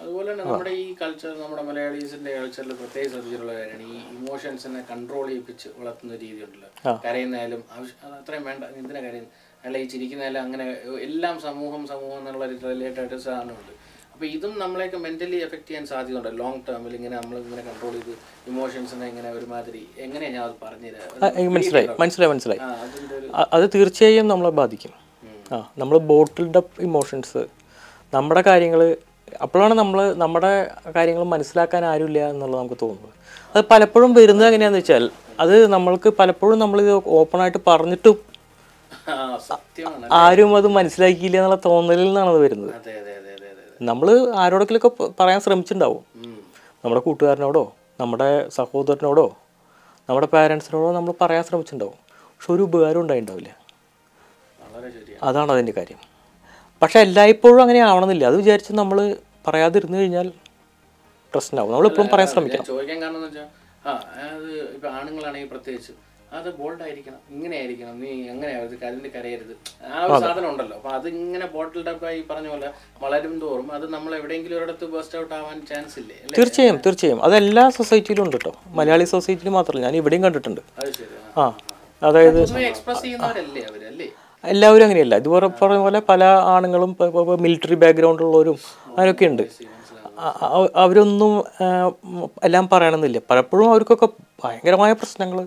അതുപോലെ തന്നെ നമ്മുടെ ഈ കൾച്ചർ നമ്മുടെ മലയാളീസിന്റെ കൾച്ചറിൽ പ്രത്യേകം ശ്രദ്ധിച്ചിട്ടുള്ള കാര്യമാണ്. ഈ ഇമോഷൻസിനെ കൺട്രോൾ ചെയ്യിപ്പിച്ച് വളർത്തുന്ന രീതി ഉണ്ടല്ലോ കരയുന്നായാലും ആവശ്യം അത്രയും വേണ്ട. എന്തിനാ കാര്യം അല്ല ഈ ചിരിക്കുന്നാലും അങ്ങനെ എല്ലാം സമൂഹം സമൂഹം എന്നുള്ള റിലേറ്റഡ് സാധനമുണ്ട്. അപ്പോൾ ഇതും നമ്മളെയൊക്കെ മെന്റലി എഫക്ട് ചെയ്യാൻ സാധ്യതയുണ്ട്? ലോങ് ടേമിൽ ഇങ്ങനെ നമ്മൾ ഇങ്ങനെ കൺട്രോൾ ചെയ്ത് ഇമോഷൻസിനെ ഇങ്ങനെ ഒരുമാതിരി എങ്ങനെയാണ് ഞാൻ അത് പറഞ്ഞുതരാം? മനസ്സിലായി മനസ്സിലായി മനസ്സിലായി. അത് തീർച്ചയായും നമ്മളെ ബാധിക്കും. ആ നമ്മൾ ബോട്ടിൽഡ് അപ്പ് ഇമോഷൻസ് നമ്മുടെ കാര്യങ്ങൾ അപ്പോഴാണ് നമ്മൾ നമ്മുടെ കാര്യങ്ങൾ മനസ്സിലാക്കാൻ ആരുമില്ല എന്നുള്ളത് നമുക്ക് തോന്നുന്നത്. അത് പലപ്പോഴും വരുന്നത് എങ്ങനെയാന്ന് വെച്ചാൽ അത് നമ്മൾക്ക് പലപ്പോഴും നമ്മൾ ഓപ്പണായിട്ട് പറഞ്ഞിട്ടും ആയിട്ട് സത്യമാണ്. ആരും അത് മനസ്സിലാക്കിയില്ല എന്നുള്ള തോന്നലിൽ നിന്നാണ് അത് വരുന്നത്. നമ്മൾ ആരോടെങ്കിലൊക്കെ പറയാൻ ശ്രമിച്ചിട്ടുണ്ടാവും. നമ്മുടെ കൂട്ടുകാരനോടോ നമ്മുടെ സഹോദരനോടോ നമ്മുടെ പാരൻസിനോടോ നമ്മൾ പറയാൻ ശ്രമിച്ചിട്ടുണ്ടാവും. പക്ഷെ ഒരു ഉപകാരം ശരിയാണ്. അതാണ് അതിന്റെ കാര്യം. പക്ഷെ എല്ലായ്പ്പോഴും അങ്ങനെ ആവണമെന്നില്ല. അത് വിചാരിച്ച് നമ്മൾ പറയാതിരുന്നു കഴിഞ്ഞാൽ പ്രശ്നമാവും. നമ്മളിപ്പോഴും പറയാൻ ശ്രമിക്കണം. ചോദിക്കാൻ കാരണം എന്ന് വെച്ചാൽ ആ അത് ഇപ്പൊ ആണുങ്ങളാണെങ്കിൽ പ്രത്യേകിച്ച് അത് ബോൾഡ് ആയിരിക്കണം ഇങ്ങനെ ആയിരിക്കണം നീ അങ്ങനെ ആവരുത് കരണ്ട് കരയരുത്. ആ ഒരു സാധനം ഉണ്ടല്ലോ അപ്പൊ അത് ഇങ്ങനെ ബോട്ടിൽ ഡപ്പായി പറഞ്ഞ പോലെ വളരും തോറും അത് നമ്മൾ എവിടെയെങ്കിലും ഒരിടത്ത് ബസ്റ്റ് ഔട്ട് ആവാൻ ചാൻസ് ഇല്ലേ തീർച്ചയായും തീർച്ചയായും. അത് എല്ലാ സൊസൈറ്റിയിലും ഉണ്ട് കേട്ടോ മലയാളി സൊസൈറ്റിയിൽ മാത്രമല്ല ഞാൻ ഇവിടെയും കണ്ടിട്ടുണ്ട്. ആ. അതായത് എക്സ്പ്രസ് ചെയ്യുന്നവരല്ലേ അവരല്ലേ എല്ലാവരും അങ്ങനെയല്ല. ഇതുപോലെ പറഞ്ഞ പോലെ പല ആണുങ്ങളും മിലിറ്ററി ബാക്ക്ഗ്രൗണ്ട് ഉള്ളവരും അങ്ങനെയൊക്കെ ഉണ്ട്. അവരൊന്നും എല്ലാം പറയണമെന്നില്ല. പലപ്പോഴും അവർക്കൊക്കെ ഭയങ്കരമായ പ്രശ്നങ്ങൾ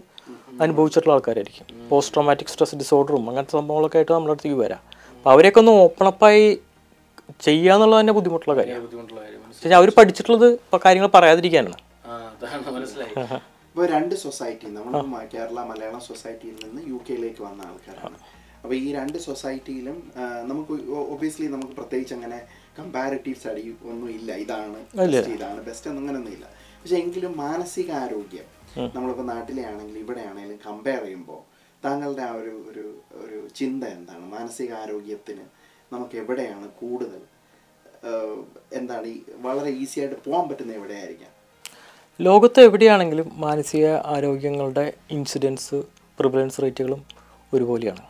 അനുഭവിച്ചിട്ടുള്ള ആൾക്കാരായിരിക്കും. പോസ്റ്റ് ട്രോമാറ്റിക് സ്ട്രെസ് ഡിസോർഡറും അങ്ങനത്തെ സംഭവങ്ങളൊക്കെ ആയിട്ട് നമ്മുടെ അടുത്തേക്ക് വരാം. അപ്പോൾ അവരെയൊക്കെ ഒന്ന് ഓപ്പണപ്പായി ചെയ്യാന്നുള്ളത് ചെയ്യുക എന്നുള്ളത് തന്നെ ബുദ്ധിമുട്ടുള്ള കാര്യമാണ്. പക്ഷേ അവർ പഠിച്ചിട്ടുള്ളത് കാര്യങ്ങൾ പറയാതിരിക്കാനാണ്. അതാണ് മനസ്സിലായി. ഇപ്പോൾ രണ്ട് സൊസൈറ്റി നമ്മൾ കേരള മലയാളം സൊസൈറ്റിയിൽ നിന്ന് യു കെയിലേക്ക് വന്ന ആൾക്കാരാണ്. അപ്പോൾ ഈ രണ്ട് സൊസൈറ്റിയിലും നമുക്ക് ഒബിയസ്ലി നമുക്ക് പ്രത്യേകിച്ച് അങ്ങനെ കമ്പാരിറ്റീവ് സ്റ്റഡി ഒന്നും ഇല്ല. ഇതാണ് ഇതാണ് ബെസ്റ്റ് അങ്ങനെയൊന്നും ഇല്ല. പക്ഷെ എങ്കിലും മാനസിക ആരോഗ്യം നമ്മളിപ്പോൾ നാട്ടിലെ ആണെങ്കിലും ഇവിടെ ആണെങ്കിലും കമ്പയർ ചെയ്യുമ്പോൾ താങ്കളുടെ ആ ഒരു ഒരു ഒരു ചിന്ത എന്താണ്? മാനസിക ആരോഗ്യത്തിന് നമുക്ക് എവിടെയാണ് കൂടുതൽ എന്താണ് ഈ വളരെ ഈസി ആയിട്ട് പോകാൻ പറ്റുന്ന എവിടെയായിരിക്കാം? ലോകത്ത് എവിടെയാണെങ്കിലും മാനസിക ആരോഗ്യങ്ങളുടെ ഇൻസിഡൻസ് പ്രിവലൻസ് റേറ്റുകളും ഒരുപോലെയാണ്.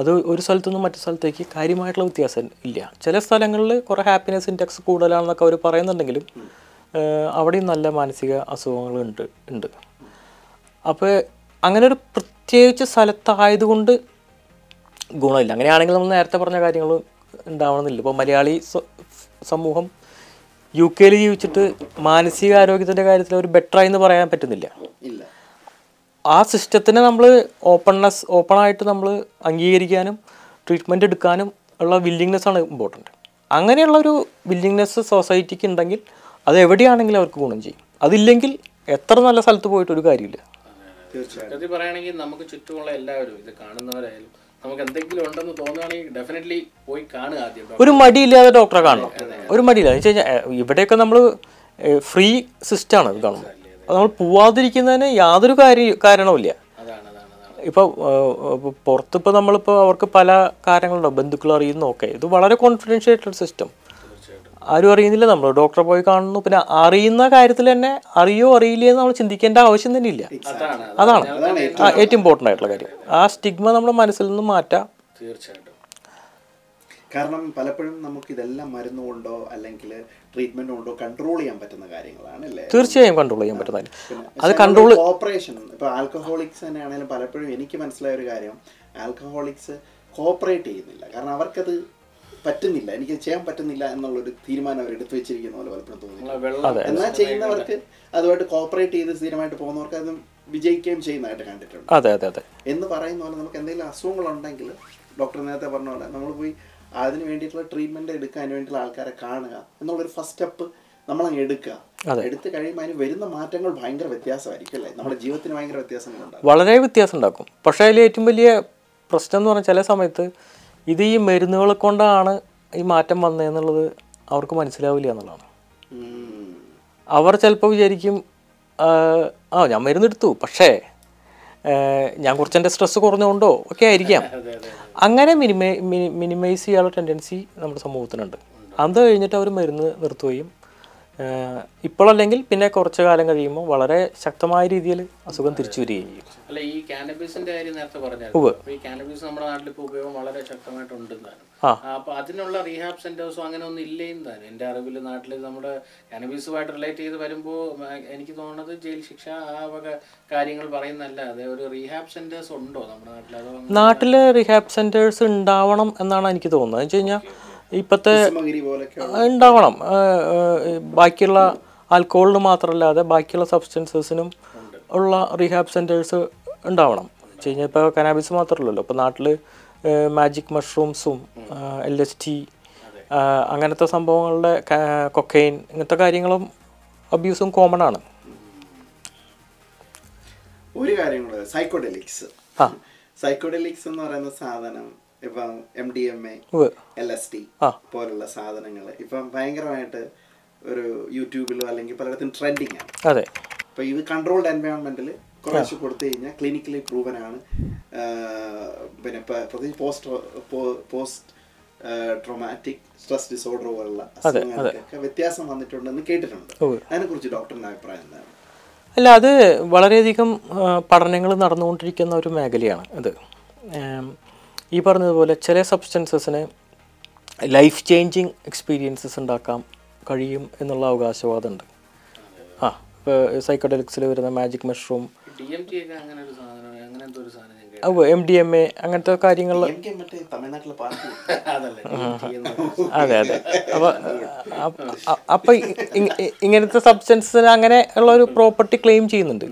അത് ഒരു സ്ഥലത്തു നിന്നും മറ്റു സ്ഥലത്തേക്ക് കാര്യമായിട്ടുള്ള വ്യത്യാസം ഇല്ല. ചില സ്ഥലങ്ങളിൽ കുറേ ഹാപ്പിനെസ് ഇൻഡെക്സ് കൂടുതലാണെന്നൊക്കെ അവർ പറയുന്നുണ്ടെങ്കിലും അവിടെയും നല്ല മാനസിക അസുഖങ്ങളുണ്ട് ഉണ്ട് അപ്പോൾ അങ്ങനെ ഒരു പ്രത്യേകിച്ച് സ്ഥലത്തായതുകൊണ്ട് ഗുണമില്ല. അങ്ങനെയാണെങ്കിൽ നമ്മൾ നേരത്തെ പറഞ്ഞ കാര്യങ്ങൾ ഉണ്ടാവണമെന്നില്ല. ഇപ്പോൾ മലയാളി സമൂഹം യു കെയിൽ ജീവിച്ചിട്ട് മാനസിക ആരോഗ്യത്തിന്റെ കാര്യത്തിൽ ഒരു ബെറ്ററായി എന്ന് പറയാൻ പറ്റുന്നില്ല. ആ സിസ്റ്റത്തിനെ നമ്മൾ ഓപ്പൺനെസ് ഓപ്പണായിട്ട് നമ്മൾ അംഗീകരിക്കാനും ട്രീറ്റ്മെന്റ് എടുക്കാനും ഉള്ള വില്ലിങ്നെസ് ആണ് ഇമ്പോർട്ടന്റ് അങ്ങനെയുള്ള ഒരു വില്ലിങ്നെസ് സൊസൈറ്റിക്ക് ഉണ്ടെങ്കിൽ അത് എവിടെയാണെങ്കിലും അവർക്ക് ഗുണം ചെയ്യും. അതില്ലെങ്കിൽ എത്ര നല്ല സ്ഥലത്ത് പോയിട്ട് ഒരു കാര്യമില്ല. തീർച്ചയായും പറയുകയാണെങ്കിൽ നമുക്ക് ചുറ്റുമുള്ള എല്ലാവരും ഇത് കാണുന്നവരായാലും നമുക്ക് എന്തെങ്കിലും ഉണ്ടെന്ന് തോന്നുകയാണെങ്കിൽ ഡെഫിനറ്റ്ലി പോയി കാണുക ആദ്യം. ഒരു മടിയില്ലാതെ ഡോക്ടറെ കാണണം. ഒരു മടിയില്ല. എന്ന് വെച്ച് കഴിഞ്ഞാൽ ഇവിടെയൊക്കെ നമ്മൾ ഫ്രീ സിസ്റ്റമാണ് ഇത് കാണുമ്പോൾ അത് നമ്മൾ പോവാതിരിക്കുന്നതിന് യാതൊരു കാര്യ കാരണവുമില്ല. അതാണ് അതാണ് നമ്മളിപ്പോ ഇപ്പോൾ നമ്മളിപ്പോൾ അവർക്ക് പല കാര്യങ്ങളുണ്ടാവും ബന്ധുക്കൾ അറിയുന്നൊക്കെ ഇത് വളരെ കോൺഫിഡൻഷ്യൽ ആയിട്ടുള്ള സിസ്റ്റം ആരും അറിയുന്നില്ല. നമ്മൾ ഡോക്ടറെ പോയി കാണുന്നു. പിന്നെ അറിയുന്ന കാര്യത്തിൽ തന്നെ അറിയോ അറിയില്ലേ എന്ന് നമ്മൾ ചിന്തിക്കേണ്ട ആവശ്യം തന്നെ ഇല്ല. അതാണ് ഏറ്റവും ഇമ്പോർട്ടന്റ് ആയിട്ടുള്ള കാര്യം. ആ സ്റ്റിഗ്മ നമ്മുടെ മനസ്സിൽ നിന്ന് മാറ്റാം. തീർച്ചയായിട്ടും. കാരണം പലപ്പോഴും നമുക്ക് ഇതെല്ലാം മരുന്ന് കൊണ്ടോ അല്ലെങ്കിൽ ട്രീറ്റ്മെന്റ് കൊണ്ടോ കൺട്രോൾ ചെയ്യാൻ പറ്റുന്ന കാര്യങ്ങളാണ് അല്ലേ? തീർച്ചയായും കൺട്രോൾ ചെയ്യാൻ പറ്റുന്ന അത് കൺട്രോൾ ഓപ്പറേഷൻ ഇപ്പൊ ആൽക്കഹോളിക്സ് തന്നെ ആണെങ്കിലും പലപ്പോഴും എനിക്ക് മനസ്സിലായ ഒരു കാര്യം ആൽക്കഹോളിക്സ് കോപ്പറേറ്റ് ചെയ്യുന്നില്ല. കാരണം അവർക്കത് പറ്റുന്നില്ല. എനിക്ക് ചെയ്യാൻ പറ്റുന്നില്ല എന്നുള്ളൊരു തീരുമാനം അവർ എടുത്തു വെച്ചിരിക്കുന്ന പോലെ പലപ്പോഴും തോന്നുന്നു എന്നാൽ ചെയ്യുന്നവർക്ക് അതുമായിട്ട് കോപ്പറേറ്റ് ചെയ്ത് സ്ഥിരമായിട്ട് പോകുന്നവർക്ക് അത് വിജയിക്കുകയും ചെയ്യുന്നതായിട്ട് കണ്ടിട്ടുണ്ട്. അതെ അതെ അതെ. എന്ന് പറയുന്ന പോലെ നമുക്ക് എന്തെങ്കിലും അസുഖങ്ങളുണ്ടെങ്കിൽ ഡോക്ടർ നേരത്തെ പറഞ്ഞ പോലെ നമ്മൾ പോയി അതിന് വേണ്ടിയിട്ടുള്ള ട്രീറ്റ്മെന്റ് എടുക്കാൻ വേണ്ടിയിട്ടുള്ള ആൾക്കാരെ കാണുക എന്നുള്ളൊരു ഫസ്റ്റ് സ്റ്റെപ്പ് നമ്മളങ്ങ് എടുക്കുക. എടുത്തു കഴിയുമ്പോൾ അതിന് വരുന്ന മാറ്റങ്ങൾ ഭയങ്കര വ്യത്യാസമായിരിക്കും അല്ലേ? നമ്മുടെ ജീവിതത്തിന് ഭയങ്കര വ്യത്യാസങ്ങളുണ്ടാകും വളരെ വ്യത്യാസം ഉണ്ടാക്കും പക്ഷേ അതിൽ ഏറ്റവും വലിയ പ്രശ്നം എന്ന് പറഞ്ഞാൽ ചില സമയത്ത് ഇത് ഈ മരുന്നുകൾ കൊണ്ടാണ് ഈ മാറ്റം വന്നതെന്നുള്ളത് അവർക്ക് മനസ്സിലാവില്ല എന്നുള്ളതാണ്. അവർ ചിലപ്പോൾ വിചാരിക്കും "ആ, ഞാൻ മരുന്നെടുത്തു. പക്ഷേ ഞാൻ കുറച്ച് എന്റെ സ്ട്രെസ് കുറഞ്ഞുകൊണ്ടോ ഒക്കെ ആയിരിക്കാം. അങ്ങനെ മിനിമൈ മിനിമൈസ് ചെയ്യാനുള്ള ടെൻഡൻസി നമ്മുടെ സമൂഹത്തിനുണ്ട്. അത് കഴിഞ്ഞിട്ട് അവർ മരുന്ന് നിർത്തുകയും ഇപ്പോഴല്ലെങ്കിൽ പിന്നെ കുറച്ച് കാലം കഴിയുമ്പോൾ വളരെ ശക്തമായ രീതിയിൽ അസുഖം തിരിച്ചു വരികയും ചെയ്യും. അല്ല ഈ കാനബീസിന്റെ കാര്യം നേരത്തെ പറഞ്ഞായിരുന്നു. ഈ കാനബീസ് നമ്മുടെ നാട്ടിൽ ഇപ്പോൾ ഉപയോഗം വളരെ ശക്തമായിട്ടുണ്ടെന്നാണ് ആ. അപ്പൊ അതിനുള്ള റീഹാബ് സെന്റേഴ്സോ അങ്ങനെ ഒന്നും ഇല്ലേന്ന് തന്നെ. എന്റെ അറിവിൽ നാട്ടിൽ നമ്മുടെ കാനബീസുമായിട്ട് റിലേറ്റ് ചെയ്ത് വരുമ്പോൾ എനിക്ക് തോന്നുന്നത് ജയിൽ ശിക്ഷ ആ വക കാര്യങ്ങൾ പറയുന്നല്ലാതെ ഒരു റീഹാബ് സെന്റേഴ്സ് ഉണ്ടോ നമ്മുടെ നാട്ടിൽ അതോ റീഹാബ് നാട്ടിൽ റീഹാബ് സെന്റേഴ്സ് ഉണ്ടാവണം എന്നാണ് എനിക്ക് തോന്നുന്നത്. എന്ന് വെച്ച് കഴിഞ്ഞാൽ ഇപ്പോഴത്തെ സമഗിരി ഉണ്ടാവണം. ബാക്കിയുള്ള ആൽക്കഹോളിന് മാത്രമല്ലാതെ ബാക്കിയുള്ള സബ്സ്റ്റൻസസിനും ഉള്ള റീഹാബ് സെന്റേഴ്സ് ഉണ്ടാവണം. വെച്ച് കഴിഞ്ഞാൽ ഇപ്പോൾ കനാബിസ് മാത്രമല്ലല്ലോ. ഇപ്പോൾ നാട്ടിൽ മാജിക് മഷ്റൂംസും എൽ എസ് ടി അങ്ങനത്തെ സംഭവങ്ങളുടെ കൊക്കൈൻ ഇങ്ങനത്തെ കാര്യങ്ങളും അബ്യൂസും കോമൺ ആണ്. ഒരു കാര്യം കൂടെ സൈക്കോഡെലിക്സ്. സൈക്കോഡെലിക്സ് എന്ന് പറയുന്ന സാധനം ഇപ്പം M D M A. L S D പോലുള്ള സാധനങ്ങൾ ഇപ്പം ഭയങ്കരമായിട്ട് ഒരു യൂട്യൂബിലോ അല്ലെങ്കിൽ പലയിടത്തും ട്രെൻഡിങ് ആണ്. അതെ. അപ്പൊ ഇത് കൺട്രോൾഡ് എൻവയോൺമെന്റിൽ കുറച്ച് കൊടുത്തു കഴിഞ്ഞാൽ ക്ലിനിക്കലി പ്രൂവൻ ആണ്. പിന്നെ പ്രത്യേകിച്ച് post post traumatic stress disorder പോലുള്ള അസുഖങ്ങൾക്കൊക്കെ വ്യത്യാസം വന്നിട്ടുണ്ടെന്ന് കേട്ടിട്ടുണ്ട്. അതിനെക്കുറിച്ച് ഡോക്ടറിന്റെ അഭിപ്രായം എന്താണ്? അല്ല അത് വളരെയധികം പഠനങ്ങൾ നടന്നുകൊണ്ടിരിക്കുന്ന ഒരു മേഖലയാണ് അത്. ഈ പറഞ്ഞതുപോലെ ചില സബ്സ്റ്റൻസസിന് ലൈഫ് ചേഞ്ചിങ് എക്സ്പീരിയൻസസ് ഉണ്ടാക്കാം കഴിയും എന്നുള്ള അവകാശവാദമുണ്ട്. ആ ഇപ്പോൾ സൈക്കോഡെലിക്സിൽ വരുന്ന magic mushroom M D M A അങ്ങനത്തെ കാര്യങ്ങൾ മറ്റേ തമിഴ്നാട്ടിലെ പാർട്ടി. അതല്ല DMT അതെ അതെ. അപ്പൊ അപ്പൊ ഇങ്ങനത്തെ സബ്സ്റ്റൻസിന് അങ്ങനെ ഉള്ള ഒരു പ്രോപ്പർട്ടി ക്ലെയിം ചെയ്യുന്നുണ്ട്.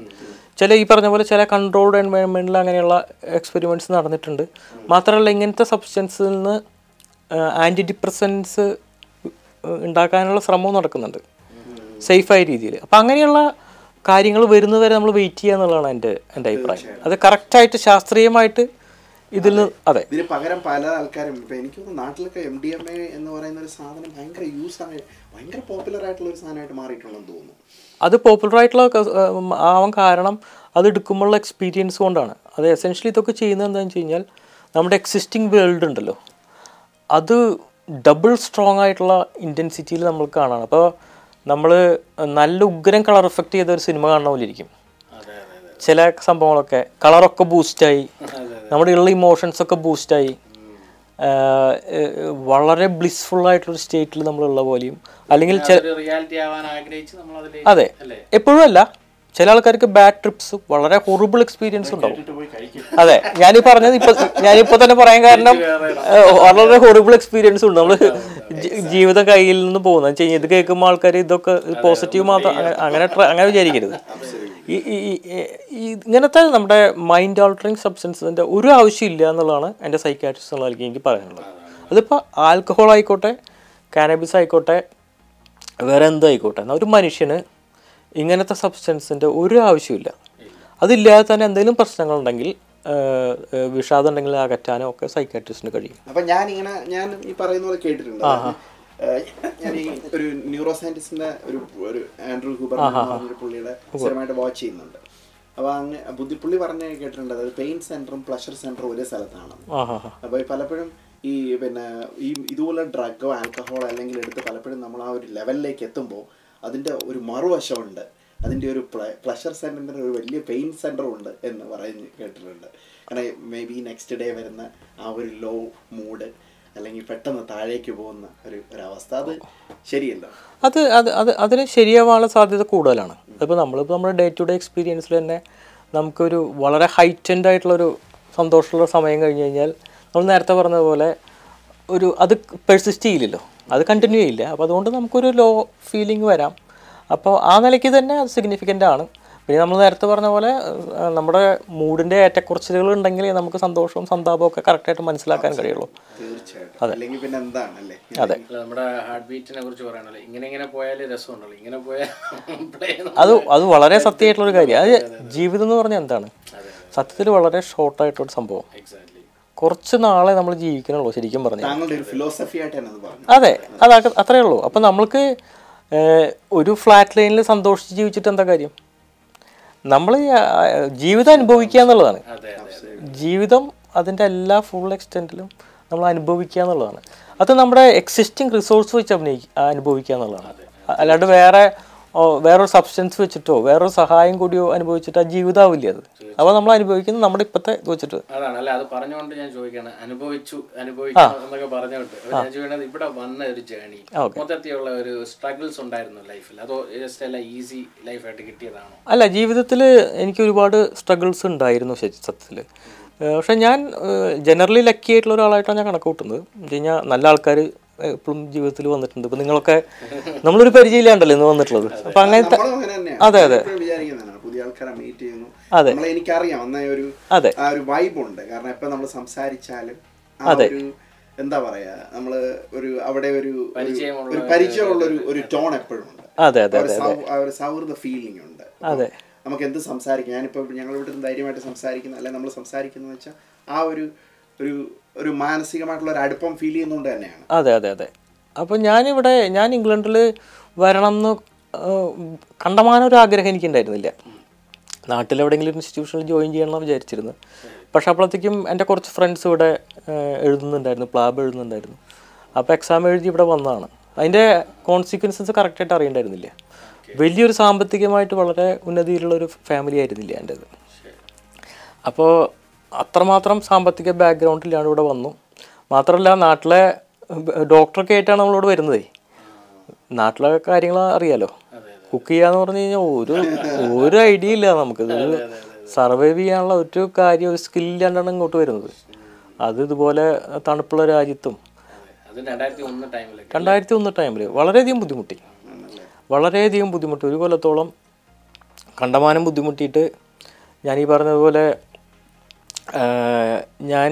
ചില ഈ പറഞ്ഞ പോലെ ചില കൺട്രോൾഡ് എൻവയൺമെന്റിൽ അങ്ങനെയുള്ള എക്സ്പെരിമെന്റ്സ് നടന്നിട്ടുണ്ട്. മാത്രമല്ല ഇങ്ങനത്തെ സബ്സ്റ്റൻസിൽ നിന്ന് ആന്റി ഡിപ്രസൻസ് ഉണ്ടാക്കാനുള്ള ശ്രമവും നടക്കുന്നുണ്ട്. സേഫായ രീതിയിൽ. അപ്പം അങ്ങനെയുള്ള കാര്യങ്ങൾ വരുന്നവരെ നമ്മൾ വെയിറ്റ് ചെയ്യുക എന്നുള്ളതാണ് എന്റെ എന്റെ അഭിപ്രായം. അത് കറക്റ്റായിട്ട് ശാസ്ത്രീയമായിട്ട് ഇതിൽ നിന്ന് അതെ. ഇതിന് പകരം പല ആൾക്കാരും ഇപ്പൊ എനിക്ക് നാട്ടിലൊക്കെ എം ഡി എം എ എന്ന് പറയുന്ന ഒരു സാധനം ഭയങ്കര യൂസ് ആയി ഭയങ്കര പോപ്പുലർ ആയിട്ടുള്ള ഒരു സാധനമായിട്ട് മാറിയിട്ടുണ്ടെന്ന് തോന്നുന്നു. അത് പോപ്പുലർ ആയിട്ടുള്ള ആവാൻ കാരണം അത് എടുക്കുമ്പോഴുള്ള എക്സ്പീരിയൻസ് കൊണ്ടാണ്. അത് എസെൻഷ്യലി ഇതൊക്കെ ചെയ്യുന്നത് എന്താണെന്ന് വെച്ച് കഴിഞ്ഞാൽ നമ്മുടെ എക്സിസ്റ്റിംഗ് വേൾഡ് ഉണ്ടല്ലോ. അത് ഡബിൾ സ്ട്രോങ് ആയിട്ടുള്ള ഇന്റൻസിറ്റിയിൽ നമ്മൾ കാണാണ്. അപ്പോൾ നമ്മൾ നല്ല ഉഗ്രം കളർ എഫക്റ്റ് ചെയ്ത ഒരു സിനിമ കാണുന്ന പോലെ ഇരിക്കും. ചില സംഭവങ്ങളൊക്കെ കളറൊക്കെ ബൂസ്റ്റായി നമ്മുടെ ഉള്ള ഇമോഷൻസ് ഒക്കെ ബൂസ്റ്റായി വളരെ ബ്ലിസ്ഫുൾ ആയിട്ടുള്ള സ്റ്റേറ്റിൽ നമ്മളുള്ള പോലെയും അല്ലെങ്കിൽ അതെ. എപ്പോഴും അല്ല. ചില ആൾക്കാർക്ക് ബാഡ് ട്രിപ്സ് വളരെ ഹൊറിബിൾ എക്സ്പീരിയൻസ് ഉണ്ടാവും. അതെ ഞാനീ പറഞ്ഞത് ഇപ്പൊ ഞാനിപ്പോ തന്നെ പറയാൻ കാരണം വളരെ ഹൊറിബിൾ എക്സ്പീരിയൻസ് ഉണ്ട്. നമ്മൾ ജീവിതം കയ്യിൽ നിന്ന് പോകുന്നത്. വെച്ച് കഴിഞ്ഞാൽ ഇത് കേൾക്കുമ്പോൾ ആൾക്കാർ ഇതൊക്കെ പോസിറ്റീവ് മാത്രം അങ്ങനെ അങ്ങനെ വിചാരിക്കരുത്. ഈ ഇങ്ങനത്തെ നമ്മുടെ മൈൻഡ് ആൾട്ടറിങ് സബ്സ്റ്റൻസിന്റെ ഒരു ആവശ്യമില്ല എന്നുള്ളതാണ് എന്റെ സൈക്കാട്രിസ്റ്റ് എന്നുള്ള എനിക്ക് എനിക്ക് പറയാനുള്ളത്. അതിപ്പോൾ ആൽക്കഹോൾ ആയിക്കോട്ടെ കാനബിസ് ആയിക്കോട്ടെ വേറെ എന്തായിക്കോട്ടെ എന്നാൽ ഒരു മനുഷ്യന് ഇങ്ങനത്തെ സബ്സ്റ്റൻസിന്റെ ഒരു ആവശ്യമില്ല അതില്ലാതെ തന്നെ എന്തെങ്കിലും പ്രശ്നങ്ങളുണ്ടെങ്കിൽ വിഷാദം ഉണ്ടെങ്കിൽ അകറ്റാനോ ഒക്കെ സൈക്കാട്രിസ്റ്റിന് കഴിയും. അപ്പൊ ഞാൻ ഇങ്ങനെ ഞാൻ ഈ പറയുന്ന പോലെ കേട്ടിട്ടുണ്ട്. ഞാൻ ഈ ഒരു ന്യൂറോ സയന്റിസ്റ്റിന്റെ ഒരു ഒരു ആൻഡ്രൂ ഹൂബർ പുള്ളിയുടെ സ്ഥിരമായിട്ട് വാച്ച് ചെയ്യുന്നുണ്ട്. അപ്പൊ അങ്ങ് ബുദ്ധിപ്പുള്ളി പറഞ്ഞ കേട്ടിട്ടുണ്ട്. അതായത് പെയിൻ സെന്ററും പ്ലഷർ സെന്ററും ഒരേ സ്ഥലത്താണ്. അപ്പോൾ പലപ്പോഴും ഈ പിന്നെ ഈ ഇതുപോലെ ഡ്രഗോ ആൽക്കഹോളോ അല്ലെങ്കിൽ എടുത്ത് പലപ്പോഴും നമ്മൾ ആ ഒരു ലെവലിലേക്ക് എത്തുമ്പോൾ അതിന്റെ ഒരു മറുവശമുണ്ട്. അതിന്റെ ഒരു പ്ലഷർ സെന്ററിന്റെ ഒരു വലിയ പെയിൻ സെന്ററുണ്ട് എന്ന് പറഞ്ഞ് കേട്ടിട്ടുണ്ട്. കാരണം മേ ബി നെക്സ്റ്റ് ഡേ വരുന്ന ആ ഒരു ലോ മൂഡ് അല്ലെങ്കിൽ പെട്ടെന്ന് താഴേക്ക് പോകുന്ന ഒരു ഒരവസ്ഥ. അത് ശരിയല്ല. അത് അത് അത് അതിന് ശരിയാവാനുള്ള സാധ്യത കൂടുതലാണ്. അതിപ്പോൾ നമ്മളിപ്പോൾ നമ്മുടെ ഡേ ടു ഡേ എക്സ്പീരിയൻസിൽ തന്നെ നമുക്കൊരു വളരെ ഹൈറ്റൻഡ് ആയിട്ടുള്ളൊരു സന്തോഷമുള്ള സമയം കഴിഞ്ഞ് കഴിഞ്ഞാൽ നമ്മൾ നേരത്തെ പറഞ്ഞതുപോലെ ഒരു അത് പെർസിസ്റ്റ് ചെയ്യില്ലല്ലോ. അത് കണ്ടിന്യൂ ചെയ്യില്ല. അപ്പോൾ അതുകൊണ്ട് നമുക്കൊരു ലോ ഫീലിംഗ് വരാം. അപ്പോൾ ആ നിലയ്ക്ക് തന്നെ അത് സിഗ്നിഫിക്കന്റ് ആണ്. പിന്നെ നമ്മൾ നേരത്തെ പറഞ്ഞ പോലെ നമ്മുടെ മൂഡിന്റെ ഏറ്റക്കുറച്ചിലുകൾ ഉണ്ടെങ്കിൽ നമുക്ക് സന്തോഷവും സന്താപവും ഒക്കെ കറക്റ്റായിട്ട് മനസ്സിലാക്കാൻ കഴിയുള്ളൂ. തീർച്ചയായിട്ടും. അല്ലെങ്കിൽ പിന്നെ എന്താണ് അല്ലേ? അതെ. നമ്മുടെ ഹാർട്ട് ബീറ്റിനെ കുറിച്ച് പറയാനല്ലോ ഇങ്ങനെ ഇങ്ങനെ പോയാലേ രസമുണ്ടല്ലോ ഇങ്ങനെ പോയാൽ play അത് അത് വളരെ സത്യമായിട്ടുള്ളൊരു കാര്യം. അത് ജീവിതം എന്ന് പറഞ്ഞാൽ എന്താണ്? സത്യത്തിൽ വളരെ ഷോർട്ടായിട്ടൊരു സംഭവം. കുറച്ച് നാളെ നമ്മൾ ജീവിക്കണുള്ളൂ ശരിക്കും പറഞ്ഞു. അത് അതെ അതാ അത്രേ ഉള്ളൂ. അപ്പം നമ്മൾക്ക് ഒരു ഫ്ലാറ്റ് ലൈനിൽ സന്തോഷിച്ച് ജീവിച്ചിട്ട് എന്താ കാര്യം? നമ്മൾ ജീവിതം അനുഭവിക്കുക എന്നുള്ളതാണ്. അതെ അതെ ജീവിതം അതിന്റെ എല്ലാ ഫുൾ എക്സ്റ്റെന്റിലും നമ്മൾ അനുഭവിക്കുക എന്നുള്ളതാണ്. അത് നമ്മുടെ എക്സിസ്റ്റിംഗ് റിസോഴ്സ് വെച്ച് അഭിനയിക്കുക അനുഭവിക്കുക എന്നുള്ളതാണ്. അല്ലാണ്ട് വേറെ വേറൊരു സബ്സ്റ്റൻസ് വെച്ചിട്ടോ വേറൊരു സഹായം കൂടിയോ അനുഭവിച്ചിട്ട് ആ ജീവിതാവില്ല അത്? അപ്പൊ നമ്മൾ അനുഭവിക്കുന്നത് നമ്മുടെ ഇപ്പത്തെ ഇത് വെച്ചിട്ട്. അതാണ് അല്ല? അത് പറഞ്ഞുകൊണ്ട് ഞാൻ ചോദിക്കണം അനുഭവിച്ചു എന്നൊക്കെ പറഞ്ഞോട്ട് ഞാൻ ചോദിക്കണത് ഇവിടെ വന്ന ഒരു ജേണി മൊത്തത്തിലുള്ള ഒരു സ്ട്രഗിൾസ് ഉണ്ടായിരുന്നു ലൈഫിൽ അതോ ജസ്റ്റ് അല്ല ഈസി ലൈഫായിട്ട് കിട്ടിയതാണോ? അല്ല ജീവിതത്തിൽ എനിക്ക് ഒരുപാട് സ്ട്രഗിൾസ് ഉണ്ടായിരുന്നു സത്യത്തിൽ പക്ഷെ ഞാൻ ജനറലി ലക്കി ആയിട്ടുള്ള ഒരാളായിട്ടാണ് ഞാൻ കണക്ക് കൂട്ടുന്നത്. എന്ന് വെച്ച് കഴിഞ്ഞാൽ നല്ല ആൾക്കാർ എപ്പോഴും ജീവിതത്തിൽ വന്നിട്ടുണ്ട്. ഇപ്പം നിങ്ങളൊക്കെ നമ്മളൊരു പരിചയമില്ലാണ്ടല്ലോ ഇന്ന് വന്നിട്ടുള്ളത്? അപ്പം അങ്ങനത്തെ അതെ, അതെ. പുതിയ ആൾക്കാരെ മീറ്റ് ചെയ്യുന്നു. അതെ. നമ്മളെ എനിക്കറിയാം. അന്ന ഒരു ആ ഒരു വൈബ് ഉണ്ട്. കാരണം നമ്മൾ സംസാരിച്ചാലും ഒരു എന്താ പറയാ നമ്മൾ ഒരു അവിടെ ഒരു ഒരു- പരിചയമുള്ള ഒരു ഒരു ടോൺ എപ്പോഴും ഉണ്ട്. അതെ അതെ ഒരു സൗഹൃദ ഫീലിംഗ് ഉണ്ട്. അതെ. നമുക്ക് എന്ത് സംസാരിക്കാം? ഞാനിപ്പോ ഞങ്ങൾ ഇവിടെ ധൈര്യമായിട്ട് സംസാരിക്കുന്ന അല്ലെ നമ്മൾ സംസാരിക്കുന്ന വെച്ചാൽ ആ ഒരു ഒരു ഒരു മാനസികമായിട്ടുള്ള ഒരു അടുപ്പം ഫീൽ ചെയ്യുന്നതുകൊണ്ട് തന്നെയാണ്. അതെ അതെ അതെ. അപ്പോൾ ഞാനിവിടെ ഞാൻ ഇംഗ്ലണ്ടിൽ വരണം എന്ന് കണ്ടമാനം ഒരു ആഗ്രഹം എനിക്കുണ്ടായിരുന്നില്ല. നാട്ടിലെവിടെയെങ്കിലും ഇൻസ്റ്റിറ്റ്യൂഷനിൽ ജോയിൻ ചെയ്യണമെന്ന് വിചാരിച്ചിരുന്നു. പക്ഷെ അപ്പോഴത്തേക്കും എന്റെ കുറച്ച് ഫ്രണ്ട്സ് ഇവിടെ എഴുതുന്നുണ്ടായിരുന്നു പ്ലാബ് എഴുതുന്നുണ്ടായിരുന്നു. അപ്പോൾ എക്സാം എഴുതി ഇവിടെ വന്നതാണ്. അതിന്റെ കോൺസിക്വൻസസ് കറക്റ്റായിട്ട് അറിയണ്ടായിരുന്നില്ല. വലിയൊരു സാമ്പത്തികമായിട്ട് വളരെ ഉന്നതിയിലുള്ള ഒരു ഫാമിലി ആയിരുന്നില്ല എന്റേത്. അപ്പോൾ അത്രമാത്രം സാമ്പത്തിക ബാക്ക്ഗ്രൗണ്ടിലാണ് ഇവിടെ വന്നു. മാത്രമല്ല നാട്ടിലെ ഡോക്ടറൊക്കെ ആയിട്ടാണ് നമ്മളോട് വരുന്നതേ. നാട്ടിലെ കാര്യങ്ങൾ അറിയാലോ. കുക്ക് ചെയ്യാന്ന് പറഞ്ഞു കഴിഞ്ഞാൽ ഒരു ഒരു ഐഡിയ ഇല്ല നമുക്ക്. സർവൈവ് ചെയ്യാനുള്ള ഒരു കാര്യം ഒരു സ്കില്ലാണ്ടാണ് ഇങ്ങോട്ട് വരുന്നത്. അത് ഇതുപോലെ തണുപ്പുള്ള രാജ്യത്തും രണ്ടായിരത്തി ഒന്ന് ടൈമിൽ വളരെയധികം ബുദ്ധിമുട്ടി. വളരെയധികം ബുദ്ധിമുട്ടി. ഒരു കൊല്ലത്തോളം കണ്ടമാനം ബുദ്ധിമുട്ടിയിട്ട് ഞാൻ ഈ പറഞ്ഞതുപോലെ ഞാൻ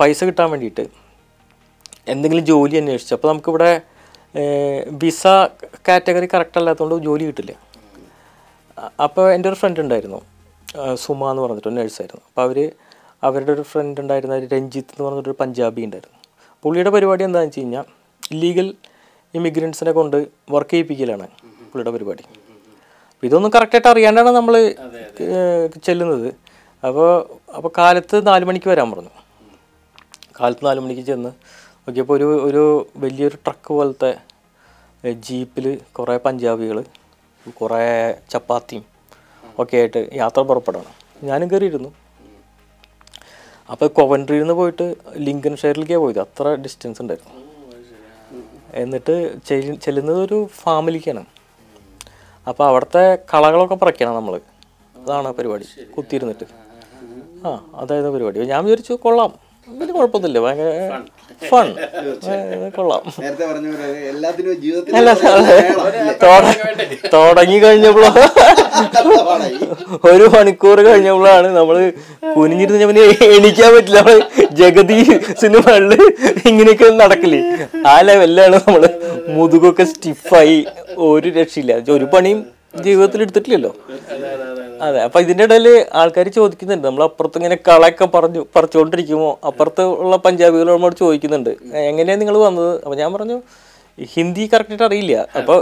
പൈസ കിട്ടാൻ വേണ്ടിയിട്ട് എന്തെങ്കിലും ജോലി അന്വേഷിച്ചു. അപ്പോൾ നമുക്കിവിടെ വിസ കാറ്റഗറി കറക്റ്റ് അല്ലാത്തതുകൊണ്ട് ജോലി കിട്ടില്ല. അപ്പോൾ എന്റെ ഒരു ഫ്രണ്ട് ഉണ്ടായിരുന്നു. സുമ എന്ന് പറഞ്ഞിട്ട് നേഴ്സായിരുന്നു അപ്പോൾ അവർ അവരുടെ ഒരു ഫ്രണ്ട് ഉണ്ടായിരുന്ന ഒരു രഞ്ജിത്ത് എന്ന് പറഞ്ഞിട്ടൊരു പഞ്ചാബി ഉണ്ടായിരുന്നു. പുള്ളിയുടെ പരിപാടി എന്താണെന്ന് വെച്ച് കഴിഞ്ഞാൽ ലീഗൽ ഇമിഗ്രൻസിനെ കൊണ്ട് വർക്ക് ചെയ്യിപ്പിക്കലാണ് പുള്ളിയുടെ പരിപാടി. അപ്പോൾ ഇതൊന്നും കറക്റ്റായിട്ട് അറിയാണ്ടാണ് നമ്മൾ ചെല്ലുന്നത്. അപ്പോൾ അപ്പോൾ കാലത്ത് നാല് മണിക്ക് വരാൻ പറഞ്ഞു. കാലത്ത് നാല് മണിക്ക് ചെന്ന് നോക്കിയപ്പോൾ ഒരു ഒരു വലിയൊരു ട്രക്ക് പോലത്തെ ജീപ്പിൽ കുറേ പഞ്ചാബികൾ കുറേ ചപ്പാത്തിയും ഒക്കെ ആയിട്ട് യാത്ര പുറപ്പെടണം. ഞാനും കയറിയിരുന്നു അപ്പോൾ കൊവൻട്രിയിൽ നിന്ന് പോയിട്ട് ലിങ്കൻ ഷെയറിലേക്കാണ് പോയത്. അത്ര ഡിസ്റ്റൻസ് ഉണ്ടായിരുന്നു. എന്നിട്ട് ചെല്ലു- ചെല്ലുന്നത് ഒരു ഫാമിലിക്കാണ് അപ്പോൾ അവിടുത്തെ കളകളൊക്കെ പറിക്കണം നമ്മൾ അതാണ് പരിപാടി. കുത്തിയിരുന്നിട്ട്. ആ അതായത് പരിപാടി. ഞാൻ വിചാരിച്ചു കൊള്ളാം. വലിയ കുഴപ്പമൊന്നുമില്ല. ഭയങ്കര ഫൺ കൊള്ളാം. നേരത്തെ പറഞ്ഞ പോലെ എല്ലാത്തിനും ജീവിതത്തിൽ അല്ല തുടങ്ങി കഴിഞ്ഞപ്പോഴോ ഒരു മണിക്കൂർ കഴിഞ്ഞപ്പോഴാണ് നമ്മൾ കുനിഞ്ഞിരുന്ന് പിന്നെ എണീക്കാൻ പറ്റില്ല. നമ്മൾ ജഗതി സിനിമകളിൽ ഇങ്ങനെയൊക്കെ നടക്കില്ലേ ആ ലെവലിലാണ് നമ്മൾ മുതുകൊക്കെ സ്റ്റിഫായി ഒരു രക്ഷയില്ല. ഒരു പണിയും ജീവിതത്തിൽ എടുത്തിട്ടില്ലല്ലോ. അതെ അപ്പൊ ഇതിന്റെ ഇടയിൽ ആൾക്കാർ ചോദിക്കുന്നുണ്ട്. നമ്മൾ അപ്പുറത്ത് ഇങ്ങനെ കളയൊക്കെ പറഞ്ഞു പറിച്ചുകൊണ്ടിരിക്കുമോ അപ്പുറത്ത് ഉള്ള പഞ്ചാബികൾ നമ്മളോട് ചോദിക്കുന്നുണ്ട്. എങ്ങനെയാ നിങ്ങൾ വന്നത്? അപ്പൊ ഞാൻ പറഞ്ഞു ഹിന്ദി കറക്റ്റായിട്ട് അറിയില്ല. അപ്പൊ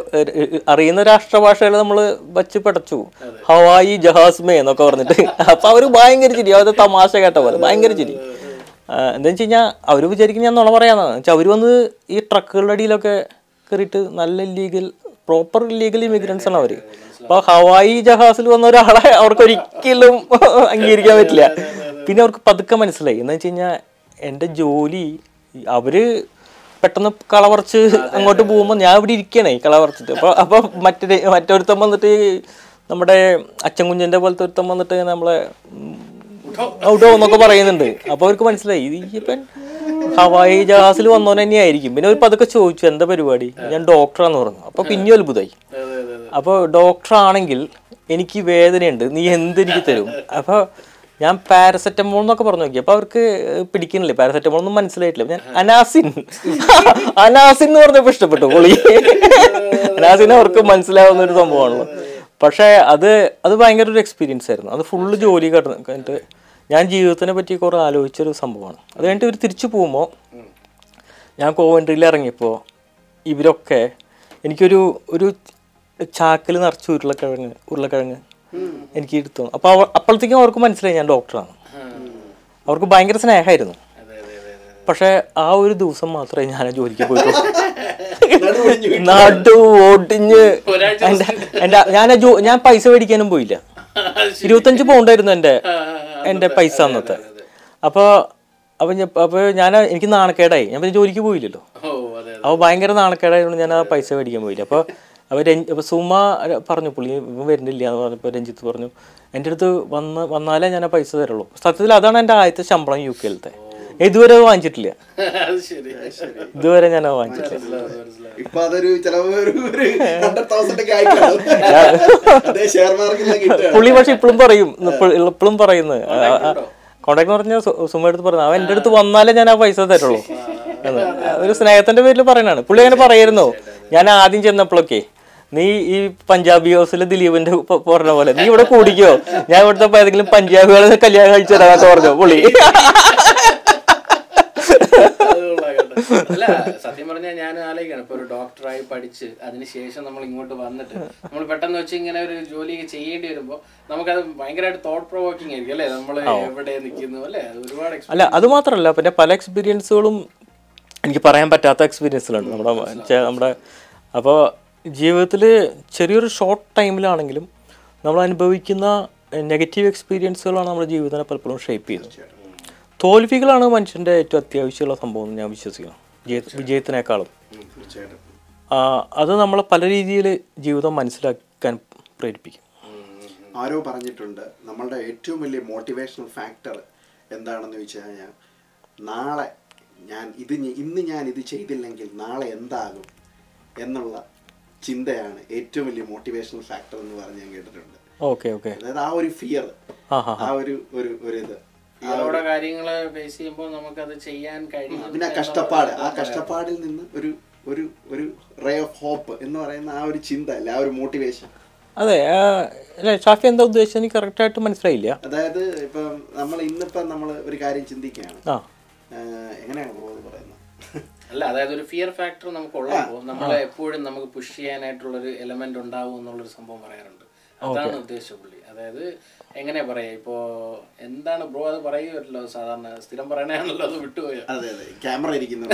അറിയുന്ന രാഷ്ട്രഭാഷകൾ നമ്മൾ വച്ച് പടച്ചു. ഹവായി ജഹാസ്മേ എന്നൊക്കെ പറഞ്ഞിട്ട്. അപ്പൊ അവർ ഭയങ്കര ചിരി. അവർ തമാശ കേട്ട പോലെ ഭയങ്കര ചിരി. എന്താ വെച്ച് കഴിഞ്ഞാൽ അവർ വിചാരിക്കും ഞാൻ നുണ പറയാന്നാണ്. വെച്ചാൽ അവർ വന്ന് ഈ ട്രക്കുകളുടെ അടിയിലൊക്കെ കയറിയിട്ട് നല്ല ലീഗൽ പ്രോപ്പർ ലീഗൽ ഇമിഗ്രൻസ് ആണ് അവർ അപ്പൊ ഹവായി ജഹാസിൽ വന്ന ഒരാളെ അവർക്ക് ഒരിക്കലും അംഗീകരിക്കാൻ പറ്റില്ല. പിന്നെ അവർക്ക് പതുക്കെ മനസ്സിലായി. എന്ന് വെച്ച് കഴിഞ്ഞാൽ എന്റെ ജോലി അവർ പെട്ടെന്ന് കളവറച്ച് അങ്ങോട്ട് പോകുമ്പോൾ ഞാൻ ഇവിടെ ഇരിക്കണേ കളവറച്ചിട്ട് അപ്പൊ അപ്പൊ മറ്റേ മറ്റൊരുത്തം വന്നിട്ട് നമ്മുടെ അച്ഛൻ കുഞ്ഞിന്റെ പോലത്തെ ഒരുത്തം വന്നിട്ട് നമ്മളെ ഔട്ടോ എന്നൊക്കെ പറയുന്നുണ്ട്. അപ്പൊ അവർക്ക് മനസ്സിലായി ഈ ഹവായി ജഹാസിൽ വന്നവൻ തന്നെയായിരിക്കും. പിന്നെ ഒരു പതൊക്കെ ചോദിച്ചു എന്താ പരിപാടി? ഞാൻ ഡോക്ടറാന്ന് പറഞ്ഞു. അപ്പൊ പിന്നെ അത്ഭുതമായി അപ്പോൾ ഡോക്ടർ ആണെങ്കിൽ എനിക്ക് വേദനയുണ്ട്. നീ എന്തെനിക്ക് തരും? അപ്പോൾ ഞാൻ പാരസെറ്റമോൾ എന്നൊക്കെ പറഞ്ഞു നോക്കി. അപ്പോൾ അവർക്ക് പിടിക്കുന്നില്ലേ? പാരസെറ്റമോൾ ഒന്നും മനസ്സിലായിട്ടില്ല. ഞാൻ അനാസിൻ. അനാസിൻ എന്ന് പറഞ്ഞപ്പോൾ ഇഷ്ടപ്പെട്ടു പൊളി അനാസിൻ അവർക്ക് മനസ്സിലാവുന്ന ഒരു സംഭവമാണല്ലോ പക്ഷേ അത് അത് ഭയങ്കര ഒരു എക്സ്പീരിയൻസ് ആയിരുന്നു. അത് ഫുള്ള് ജോലി കഴിഞ്ഞിട്ട് ഞാൻ ജീവിതത്തിനെ പറ്റി കുറേ ആലോചിച്ചൊരു സംഭവമാണ്. അത് കഴിഞ്ഞിട്ട് ഇവർ തിരിച്ചു പോകുമ്പോൾ ഞാൻ കോവൻട്രിയിൽ ഇറങ്ങിയപ്പോൾ ഇവരൊക്കെ എനിക്കൊരു ഒരു ചാക്കിൽ നിറച്ച് ഉരുളക്കിഴങ്ങ് ഉരുളക്കിഴങ്ങ് എനിക്ക് എടുത്തു. അപ്പോൾ അവ അപ്പോഴത്തേക്കും അവർക്ക് മനസ്സിലായി ഞാൻ ഡോക്ടറാണ് അവർക്ക് ഭയങ്കര സ്നേഹമായിരുന്നു. പക്ഷേ ആ ഒരു ദിവസം മാത്രമേ ഞാൻ ജോലിക്ക് പോയിട്ടുള്ളൂ. നടു ഓട്ടിഞ്ഞ് ഓടിഞ്ഞ് എന്റെ എന്റെ ഞാൻ ഞാൻ പൈസ മേടിക്കാനും പോയില്ല. ഇരുപത്തഞ്ച് പൗണ്ടായിരുന്നു എന്റെ എന്റെ പൈസ അന്നത്തെ. അപ്പോൾ അപ്പൊ ഞാൻ ഞാൻ എനിക്ക് നാണക്കേടായി. ഞാൻ പിന്നെ ജോലിക്ക് പോയില്ലല്ലോ. അപ്പോൾ ഭയങ്കര നാണക്കേടായതുകൊണ്ട് ഞാൻ ആ പൈസ മേടിക്കാൻ പോയില്ല. അപ്പോൾ അപ്പോൾ രഞ്ജി അപ്പോൾ സുമ പറഞ്ഞു പുള്ളി ഇവൻ വരുന്നില്ല എന്ന് പറഞ്ഞപ്പോൾ രഞ്ജിത്ത് പറഞ്ഞു എന്റെ അടുത്ത് വന്ന് വന്നാലേ ഞാൻ ആ പൈസ തരുള്ളൂ. സത്യത്തിൽ അതാണ് എന്റെ ആദ്യത്തെ ശമ്പളം യു കെയിലത്തെ ഇതുവരെ വാങ്ങിച്ചിട്ടില്ല. ഇതുവരെ ഞാൻ വാങ്ങിച്ചിട്ടില്ല. ഇപ്പൊ അതൊരു പുള്ളി പക്ഷെ ഇപ്പോഴും പറയും ഇപ്പോഴും പറയുന്നത്. കോണ്ടാക്ട് എന്ന് പറഞ്ഞാൽ സുമ എടുത്ത് പറയുന്നത് അവൻ എന്റെ അടുത്ത് വന്നാലേ ഞാൻ ആ പൈസ തരുള്ളൂ. എന്ന്. ഒരു സ്നേഹത്തിന്റെ പേരിൽ പറയണാണ് പുള്ളി അങ്ങനെ പറയായിരുന്നു ഞാൻ ആദ്യം ചെന്നപ്പോഴൊക്കെ നീ ഈ പഞ്ചാബി ഹൗസിലെ ദിലീപിന്റെ പറഞ്ഞ പോലെ നീ ഇവിടെ കൂടിക്കോ. ഞാൻ ഇവിടുത്തെ ഏതെങ്കിലും പഞ്ചാബികളെ കല്യാണം കഴിച്ചു തരാന്നൊക്കെ പറഞ്ഞു പുള്ളി അത് കൊള്ളാം കേട്ടോ. അല്ല സത്യം പറഞ്ഞാൽ ഞാൻ ആലോചിക്കണം. ഇപ്പൊ ഒരു ഡോക്ടറായി പഠിച്ച് അതിനുശേഷം നമ്മൾ ഇങ്ങോട്ട് വന്നിട്ട് നമ്മൾ പെട്ടെന്ന് വെച്ച് ഇങ്ങനെ ഒരു ജോലി ചെയ്യേണ്ടി വരുമ്പോൾ നമുക്കത് ഭയങ്കരമായിട്ട് തോട്ട് പ്രൊവോക്കിംഗ് ആയിരിക്കും അല്ലേ? നമ്മൾ എവിടെ നിൽക്കുന്നു അല്ലേ? ഒരുപാട് അല്ല അത് മാത്രമല്ല പിന്നെ പല എക്സ്പീരിയൻസുകളും എനിക്ക് പറയാൻ പറ്റാത്ത എക്സ്പീരിയൻസുകളുണ്ട് നമ്മുടെ നമ്മുടെ അപ്പോൾ ജീവിതത്തിൽ ചെറിയൊരു ഷോർട്ട് ടൈമിലാണെങ്കിലും നമ്മൾ അനുഭവിക്കുന്ന നെഗറ്റീവ് എക്സ്പീരിയൻസുകളാണ് നമ്മുടെ ജീവിതത്തിനെ പലപ്പോഴും ഷേപ്പ് ചെയ്യുന്നത്. തോൽവികളാണ് മനുഷ്യന്റെ ഏറ്റവും അത്യാവശ്യമുള്ള സംഭവം എന്ന് ഞാൻ വിശ്വസിക്കുന്നു. വിജയത്തിനേക്കാളും. അത് നമ്മളെ പല രീതിയിൽ ജീവിതം മനസ്സിലാക്കാൻ പ്രേരിപ്പിക്കും. ആരോ പറഞ്ഞിട്ടുണ്ട് നമ്മളുടെ ഏറ്റവും വലിയ മോട്ടിവേഷണൽ ഫാക്ടർ എന്താണെന്ന് വെച്ച് കഴിഞ്ഞാൽ നാളെ ഞാൻ ഇത് ഇന്ന് ഞാൻ ഇത് ചെയ്തില്ലെങ്കിൽ നാളെ എന്താകും എന്നുള്ള ചിന്തയാണ് ഏറ്റവും വലിയ മോട്ടിവേഷണൽ ഫാക്ടർ എന്ന് പറഞ്ഞ് ഞാൻ കേട്ടിട്ടുണ്ട്. Okay okay. അതായത് ആ ഒരു ഫിയർ ആ ഒരു ഒരു ഇത്. ഇയാളോടെ കാര്യങ്ങൾ ഫേസ് ചെയ്യുമ്പോൾ നമുക്കത് ചെയ്യാൻ കഴിയും. പിന്നെ ആ കഷ്ടപ്പാട്. ആ കഷ്ടപ്പാടിൽ നിന്ന് ഒരു ഒരു ഒരു റേ ഓഫ് ഹോപ്പ് എന്ന് പറയുന്ന ആ ഒരു ചിന്ത അല്ല? ആ ഒരു മോട്ടിവേഷൻ അതെ ഷാഫി എന്താ ഉദ്ദേശിച്ചത്? എനിക്ക് കറക്റ്റായിട്ട് മനസ്സിലായില്ല. അതായത് ഇപ്പം നമ്മൾ ഇന്നിപ്പം നമ്മൾ ഒരു കാര്യം ചിന്തിക്കുകയാണ്. എങ്ങനെയാണ് പറയുന്നത്? അല്ല അതായത് ഒരു ഫിയർ ഫാക്ടർ നമുക്ക് ഉള്ളപ്പോൾ നമ്മളെ എപ്പോഴും നമുക്ക് പുഷ് ചെയ്യാനായിട്ടുള്ള ഒരു എലമെന്റ് ഉണ്ടാവും എന്നുള്ളൊരു സംഭവം പറയാറുണ്ട്. അതാണ് ഉദ്ദേശിച്ച പുള്ളി. അതായത് എങ്ങനെ പറയാ? ഇപ്പോ എന്താണ് ബ്രോ അത് പറയുമല്ലോ സാധാരണ സ്ഥിരം പറയണാണല്ലോ അത് വിട്ടുപോയോ? അതെ അതെ. ക്യാമറ ഇരിക്കുന്നു.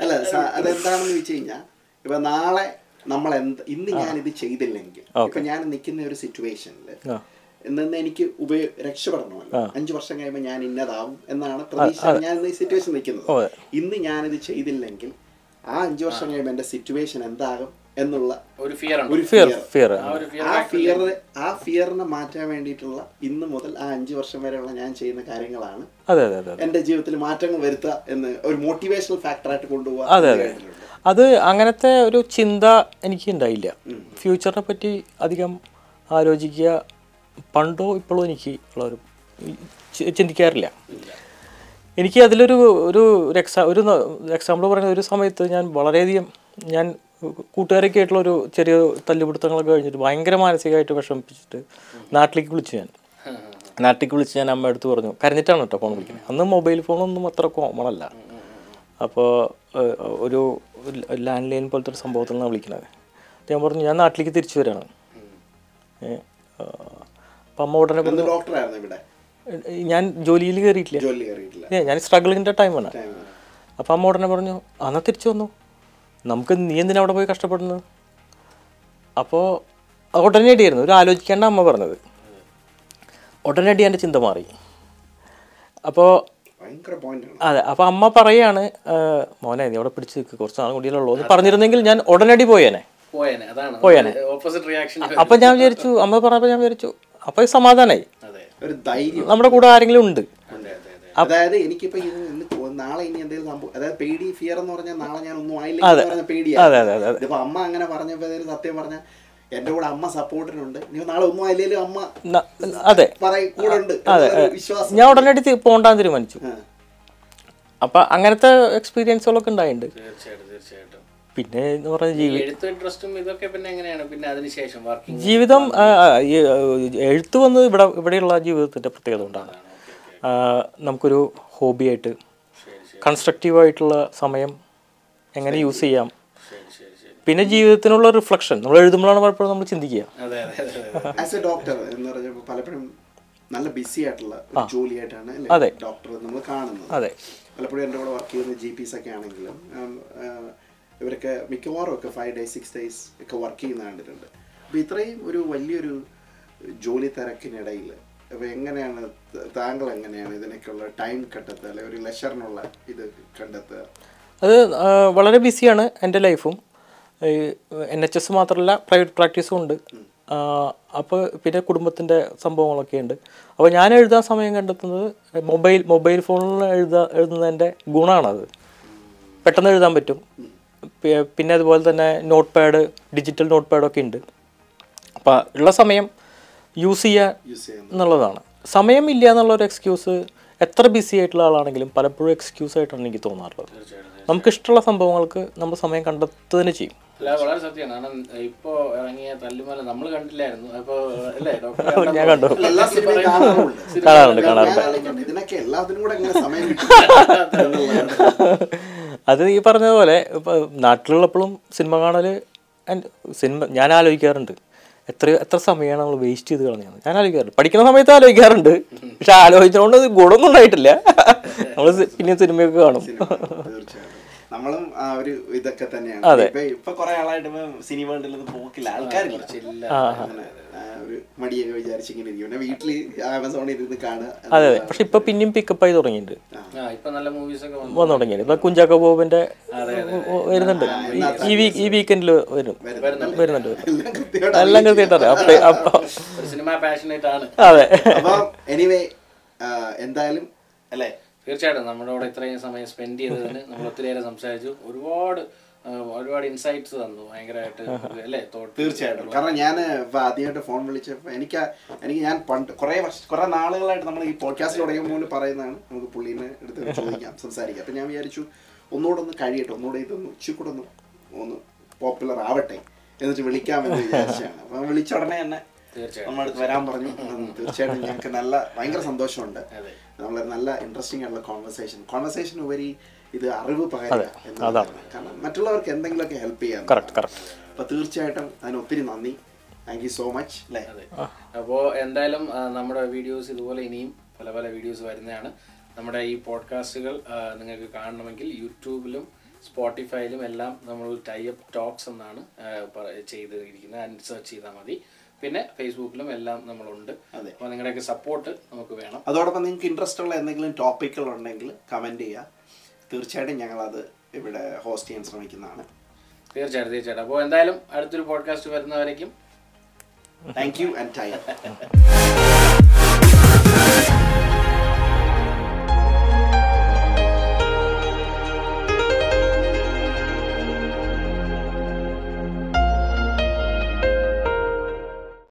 അല്ല അതെന്താണെന്ന് വെച്ച് കഴിഞ്ഞാൽ ഇപ്പൊ നാളെ നമ്മൾ എന്ത് ഇന്ന് ഞാൻ ഇത് ചെയ്തില്ലെങ്കിൽ ഇപ്പൊ ഞാൻ നിൽക്കുന്ന ഒരു സിറ്റുവേഷനിൽ എന്നെ നിന്ന് എനിക്ക് ഉപയോ രക്ഷപ്പെടണമല്ലോ. അഞ്ചു വർഷം കഴിയുമ്പോൾ ഞാൻ ഇന്നതാവും എന്നാണ് പ്രതീക്ഷ ഞാൻ ഇന്ന് ഈ സിറ്റുവേഷൻ നിൽക്കുന്നത്. ഇന്ന് ഞാനിത് ചെയ്തില്ലെങ്കിൽ ആ അഞ്ചു വർഷം കഴിയുമ്പോൾ എന്റെ സിറ്റുവേഷൻ എന്താകും? എന്നുള്ള ഒരു ഫിയർ ആണ് ഒരു ഫിയർ ഫിയർ ആ ഒരു ഫിയർ ആ ഫിയർ ആ ഫിയറിനെ മാറ്റാൻ വേണ്ടിയിട്ടുള്ള ഇന്ന് മുതൽ ആ അഞ്ച് വർഷം വരെയുള്ള ഞാൻ ചെയ്യുന്ന കാര്യങ്ങളാണ് അതെ അതെ അതെ എന്റെ ജീവിതത്തിൽ മാറ്റങ്ങൾ വരുത്തുക എന്ന് ഒരു മോട്ടിവേഷണൽ ഫാക്ടറായിട്ട് കൊണ്ടുപോകുക അതെ അതെ അത്. അങ്ങനത്തെ ഒരു ചിന്ത എനിക്ക് ഉണ്ടായില്ല. ഫ്യൂച്ചറിനെ പറ്റി അധികം ആലോചിക്കുക പണ്ടോ ഇപ്പോഴോ എനിക്ക് ഉള്ള ഒരു ചിന്തിക്കാറില്ല. എനിക്ക് അതിലൊരു ഒരു ഒരു എക്സാ ഒരു എക്സാമ്പിൾ പറയുന്ന ഒരു സമയത്ത് ഞാൻ വളരെയധികം ഞാൻ കൂട്ടുകാരൊക്കെ ആയിട്ടുള്ള ഒരു ചെറിയ തല്ലുപിടുത്തങ്ങളൊക്കെ കഴിഞ്ഞിട്ട് ഭയങ്കര മാനസികമായിട്ട് വിഷമിപ്പിച്ചിട്ട് നാട്ടിലേക്ക് വിളിച്ചു ഞാൻ. നാട്ടിലേക്ക് വിളിച്ച് ഞാൻ അമ്മ അടുത്ത് പറഞ്ഞു കരഞ്ഞിട്ടാണ് കേട്ടോ ഫോൺ വിളിക്കുന്നത് അന്ന് മൊബൈൽ ഫോണൊന്നും അത്ര കോമൺ അല്ല. അപ്പോൾ ഒരു ലാൻഡ് ലൈൻ പോലത്തെ ഒരു സംഭവത്തിൽ നിന്നാണ് വിളിക്കുന്നത് ഞാൻ പറഞ്ഞു ഞാൻ നാട്ടിലേക്ക് തിരിച്ചു വരാണ്. അപ്പം അമ്മ ഉടനെ ഞാൻ ജോലിയിൽ കയറിയിട്ടില്ല. ഞാൻ സ്ട്രഗിളിന്റെ ടൈമാണ്. അപ്പം അമ്മ ഉടനെ പറഞ്ഞു അന്നാ തിരിച്ചു വന്നു. നമുക്ക് നീ എന്തിനാ അവിടെ പോയി കഷ്ടപ്പെടുന്നത്? അപ്പോൾ ഉടനടിയായിരുന്നു ഒരു ആലോചിക്കേണ്ട അമ്മ പറഞ്ഞത്. ഉടനടി എന്റെ ചിന്ത മാറി. അപ്പോൾ അതെ അപ്പോൾ അമ്മ പറയാണ് മോനെ നീ അവിടെ പിടിച്ച് നിൽക്കുക കുറച്ച് നാൾ കൂടിയുള്ളൂ എന്ന് പറഞ്ഞിരുന്നെങ്കിൽ ഞാൻ ഉടനടി പോയേനെ. പോയേനെ അതാണ്. ഓപ്പോസിറ്റ് റിയാക്ഷൻ അപ്പം ഞാൻ വിചാരിച്ചു അമ്മ പറഞ്ഞപ്പോൾ ഞാൻ വിചാരിച്ചു അപ്പോൾ സമാധാനമായി അതെ ഒരു ധൈര്യം. നമ്മുടെ കൂടെ ആരെങ്കിലും ഉണ്ട്. അതായത് എനിക്കിപ്പോ നാളെ ഇനി എന്തെങ്കിലും സംഭവം അതായത് പേടി ഫിയർ എന്ന് പറഞ്ഞാൽ നാളെ ഞാൻ ഒന്നും ആയില്ല പേടിയാണ് അതെ അതെ അതെ ഇതിപ്പോ അമ്മ അങ്ങനെ പറഞ്ഞപ്പോ സത്യം പറഞ്ഞ എന്റെ കൂടെ അമ്മ സപ്പോർട്ടിനുണ്ട്. നീ നാളെ ഒന്നും ആയില്ലേലും അമ്മ അതെ. പറയും കൂടെ ഉണ്ട് വിശ്വാസം. ഞാൻ ഉടനടി തി- പോണ്ടാന്ന് തീരുമാനിച്ചു. അപ്പൊ അങ്ങനത്തെ എക്സ്പീരിയൻസുകളൊക്കെ ഉണ്ടായിട്ടുണ്ട് തീർച്ചയായിട്ടും പിന്നെ എന്ന് പറഞ്ഞ ജീവി എഴുത്ത് ഇൻട്രസ്റ്റും ഇതൊക്കെ പിന്നെ എങ്ങനെയാണ്? പിന്നെ അതിനുശേഷം വർക്കിംഗ് ജീവിതം ആ, എഴുത്ത് വന്നത് ഇവിടെ ഇവിടെയുള്ള ജീവിതത്തിന്റെ പ്രത്യേകത കൊണ്ടാണ്. നമുക്കൊരു ഹോബിയായിട്ട് കൺസ്ട്രക്റ്റീവായിട്ടുള്ള സമയം എങ്ങനെ യൂസ് ചെയ്യാം. പിന്നെ ജീവിതത്തിനുള്ള റിഫ്ലക്ഷൻ നമ്മൾ എഴുതുമ്പോഴാണ് പലപ്പോഴും നമ്മൾ ചിന്തിക്കുക. അതെ അതെ അതെ അതെ ആസ് എ ഡോക്ടർ എന്ന് പറഞ്ഞപ്പോൾ പലപ്പോഴും നല്ല ബിസി ആയിട്ടുള്ള ഒരു ജോലിയായിട്ടാണ് അതെ. അല്ലേ ഡോക്ടർ നമ്മൾ കാണുന്നത്. അതെ. പലപ്പോഴും എന്റെ കൂടെ വർക്ക് ചെയ്യുന്ന ജി പീസ് ഒക്കെ ആണെങ്കിലും ഇവരൊക്കെ മിക്കവാറും ഒക്കെ ഫൈവ് ഡേയ്സ് സിക്സ് ഡേയ്സ് ഒക്കെ വർക്ക് ചെയ്യുന്ന കണ്ടിട്ടുണ്ട്. അപ്പോൾ ഇത്രയും ഒരു വലിയൊരു ജോലി തിരക്കിനിടയിൽ അപ്പോൾ എങ്ങനെയാണ് താങ്കൾ എങ്ങനെയാണ് ഇതിനൊക്കെയുള്ള ടൈം കണ്ടെത്തുക അല്ലെങ്കിൽ ഒരു ലെഷറിനുള്ള ഇത് കണ്ടെത്തുക? അത് വളരെ ബിസിയാണ് എന്റെ ലൈഫും. എൻ എച്ച് എസ് മാത്രമല്ല പ്രൈവറ്റ് പ്രാക്ടീസും ഉണ്ട്. അപ്പോൾ പിന്നെ കുടുംബത്തിന്റെ സംഭവങ്ങളൊക്കെ ഉണ്ട്. അപ്പോൾ ഞാൻ എഴുതാൻ സമയം കണ്ടെത്തുന്നത് മൊബൈൽ മൊബൈൽ ഫോണിൽ എഴുതാ എഴുതുന്നതിന്റെ ഗുണമാണത് പെട്ടെന്ന് എഴുതാൻ പറ്റും. പിന്നെ അതുപോലെ തന്നെ നോട്ട് പാഡ് ഡിജിറ്റൽ നോട്ട് പാഡൊക്കെ ഉണ്ട്. അപ്പോൾ ഉള്ള സമയം യൂസ് ചെയ്യുന്നത്. എന്നുള്ളതാണ്. സമയമില്ല എന്നുള്ളൊരു എക്സ്ക്യൂസ് എത്ര ബിസി ആയിട്ടുള്ള ആളാണെങ്കിലും പലപ്പോഴും എക്സ്ക്യൂസ് ആയിട്ടാണ് എനിക്ക് തോന്നാറുള്ളത്. നമുക്ക് ഇഷ്ടമുള്ള സംഭവങ്ങൾക്ക് നമ്മൾ സമയം കണ്ടെത്തുന്നതിന് ചെയ്യും. അല്ല വളരെ സത്യമാണ് കാരണം ഇപ്പോ ഇറങ്ങിയ തല്ലുമല നമ്മൾ കണ്ടില്ലായിരുന്നു. അപ്പൊ അല്ലേ ഡോക്ടർ ഞാൻ കണ്ടു. കാണാറുണ്ട്. കാണാറുണ്ട്. ഇതിനൊക്കെ എല്ലാത്തിനും കൂടെ സമയം. അത് ഈ പറഞ്ഞതുപോലെ ഇപ്പോൾ നാട്ടിലുള്ളപ്പോഴും സിനിമ കാണൽ സിനിമ ഞാൻ ആലോചിക്കാറുണ്ട്. എത്ര എത്ര സമയമാണ് നമ്മൾ വേസ്റ്റ് ചെയ്ത് കളഞ്ഞത് ഞാൻ ആലോചിക്കാറുണ്ട്. പഠിക്കുന്ന സമയത്ത് ആലോചിക്കാറുണ്ട്. പക്ഷെ ആലോചിച്ചതുകൊണ്ട് അത് ഗുണമൊന്നും ഉണ്ടായിട്ടില്ല. നമ്മൾ പിന്നെ സിനിമയൊക്കെ കാണും. നമ്മളും ആ ഒരു ഇതൊക്കെ തന്നെയാണ്. ഇപ്പൊ കുറെ ആളായിട്ട് സിനിമ കണ്ടില്ലെന്ന് പോക്കില്ല. ആൾക്കാർ കുറച്ചില്ല ഒരു മടിയൊക്കെ വിചാരിച്ച് ഇങ്ങനെ ഇരിക്കും. പിന്നെ വീട്ടിൽ ആമസോണിൽ ഇരുന്ന് കാണുക അതെ അതെ. പക്ഷെ ഇപ്പൊ പിന്നെയും പിക്കപ്പ് ആയി തുടങ്ങിയിട്ടുണ്ട്. ആ. ഇപ്പൊ നല്ല മൂവീസ് ഒക്കെ വന്നു. തുടങ്ങിയത് ഇപ്പൊ കുഞ്ചാക്കോ ബോബിന്റെ വരുന്നുണ്ട്. ഈ- വീക്ക് ഈ വീക്കെൻഡിൽ വരും. വരുന്നുണ്ട്. വരും. എല്ലാം കൃത്യമായിട്ട് അതെ. എനിവേ എന്തായാലും അല്ലേ? തീർച്ചയായിട്ടും. നമ്മുടെ കൂടെ ഇത്രയും സമയം സ്പെൻഡ് ചെയ്തതിന് നമ്മൾ ഒത്തിരിയേറെ സംസാരിച്ചു. ഒരുപാട് ഒരുപാട് ഇൻസൈറ്റ്സ് തന്നു. ഭയങ്കരമായിട്ട് അല്ലേ? തീർച്ചയായിട്ടും. കാരണം ഞാൻ ആദ്യമായിട്ട് ഫോൺ വിളിച്ചപ്പോൾ എനിക്ക് എനിക്ക് ഞാൻ പണ്ട് കുറേ വർഷം കുറേ നാളുകളായിട്ട് നമ്മൾ ഈ പോഡ്കാസ്റ്റ് തുടങ്ങുമ്പോൾ പറയുന്നതാണ്. നമുക്ക് പുള്ളീനെ എടുത്ത് ചോദിക്കാം സംസാരിക്കാം. അപ്പം ഞാൻ വിചാരിച്ചു ഒന്നുകൂടെ ഒന്ന് കഴിയട്ടെ. ഒന്നുകൂടെ ഇതൊന്ന് ഉച്ചക്കൂടെ കൂടെ ഒന്ന് ഒന്ന് പോപ്പുലർ ആവട്ടെ എന്നിട്ട് വിളിക്കാമെന്ന് വിചാരിച്ചാണ്. അപ്പം വിളിച്ച ഉടനെ തന്നെ നമ്മളടുത്ത് വരാൻ പറഞ്ഞു. തീർച്ചയായിട്ടും ഞങ്ങൾക്ക് നല്ല ഭയങ്കര സന്തോഷമുണ്ട്. നമ്മളൊരു നമ്മൾ നല്ല ഇൻട്രസ്റ്റിംഗ് ആയിട്ടുള്ള കോൺവെർസേഷൻ കോൺവെർസേഷൻ ഉപരി ഇത് അറിവ് പകരുക. കാരണം മറ്റുള്ളവർക്ക് എന്തെങ്കിലുമൊക്കെ ഹെൽപ്പ് ചെയ്യാം. അപ്പൊ തീർച്ചയായിട്ടും അതിന് ഒത്തിരി നന്ദി. താങ്ക് യു സോ മച്ച് അല്ലേ? അപ്പോൾ എന്തായാലും നമ്മുടെ വീഡിയോസ് ഇതുപോലെ ഇനിയും പല പല വീഡിയോസ് വരുന്നതാണ്. നമ്മുടെ ഈ പോഡ്കാസ്റ്റുകൾ നിങ്ങൾക്ക് കാണണമെങ്കിൽ യൂട്യൂബിലും സ്പോട്ടിഫൈയിലും എല്ലാം നമ്മൾ ടൈപ്പ് ടോക്സ് എന്നാണ് ചെയ്തിരിക്കുന്നത്. അതിന് സെർച്ച് ചെയ്താൽ മതി. പിന്നെ ഫേസ്ബുക്കിലും എല്ലാം നമ്മളുണ്ട്. അതെ. അപ്പോൾ നിങ്ങളുടെയൊക്കെ സപ്പോർട്ട് നമുക്ക് വേണം. അതോടൊപ്പം നിങ്ങൾക്ക് ഇൻട്രസ്റ്റ് ഉള്ള എന്തെങ്കിലും ടോപ്പിക്കുകൾ ഉണ്ടെങ്കിൽ കമന്റ് ചെയ്യുക തീർച്ചയായിട്ടും ഞങ്ങളത് ഇവിടെ ഹോസ്റ്റ് ചെയ്യാൻ ശ്രമിക്കുന്നതാണ്. തീർച്ചയായിട്ടും തീർച്ചയായിട്ടും. അപ്പോൾ എന്തായാലും അടുത്തൊരു പോഡ്കാസ്റ്റ് വരുന്നവരേക്കും താങ്ക് യു ആൻഡ് ടൈം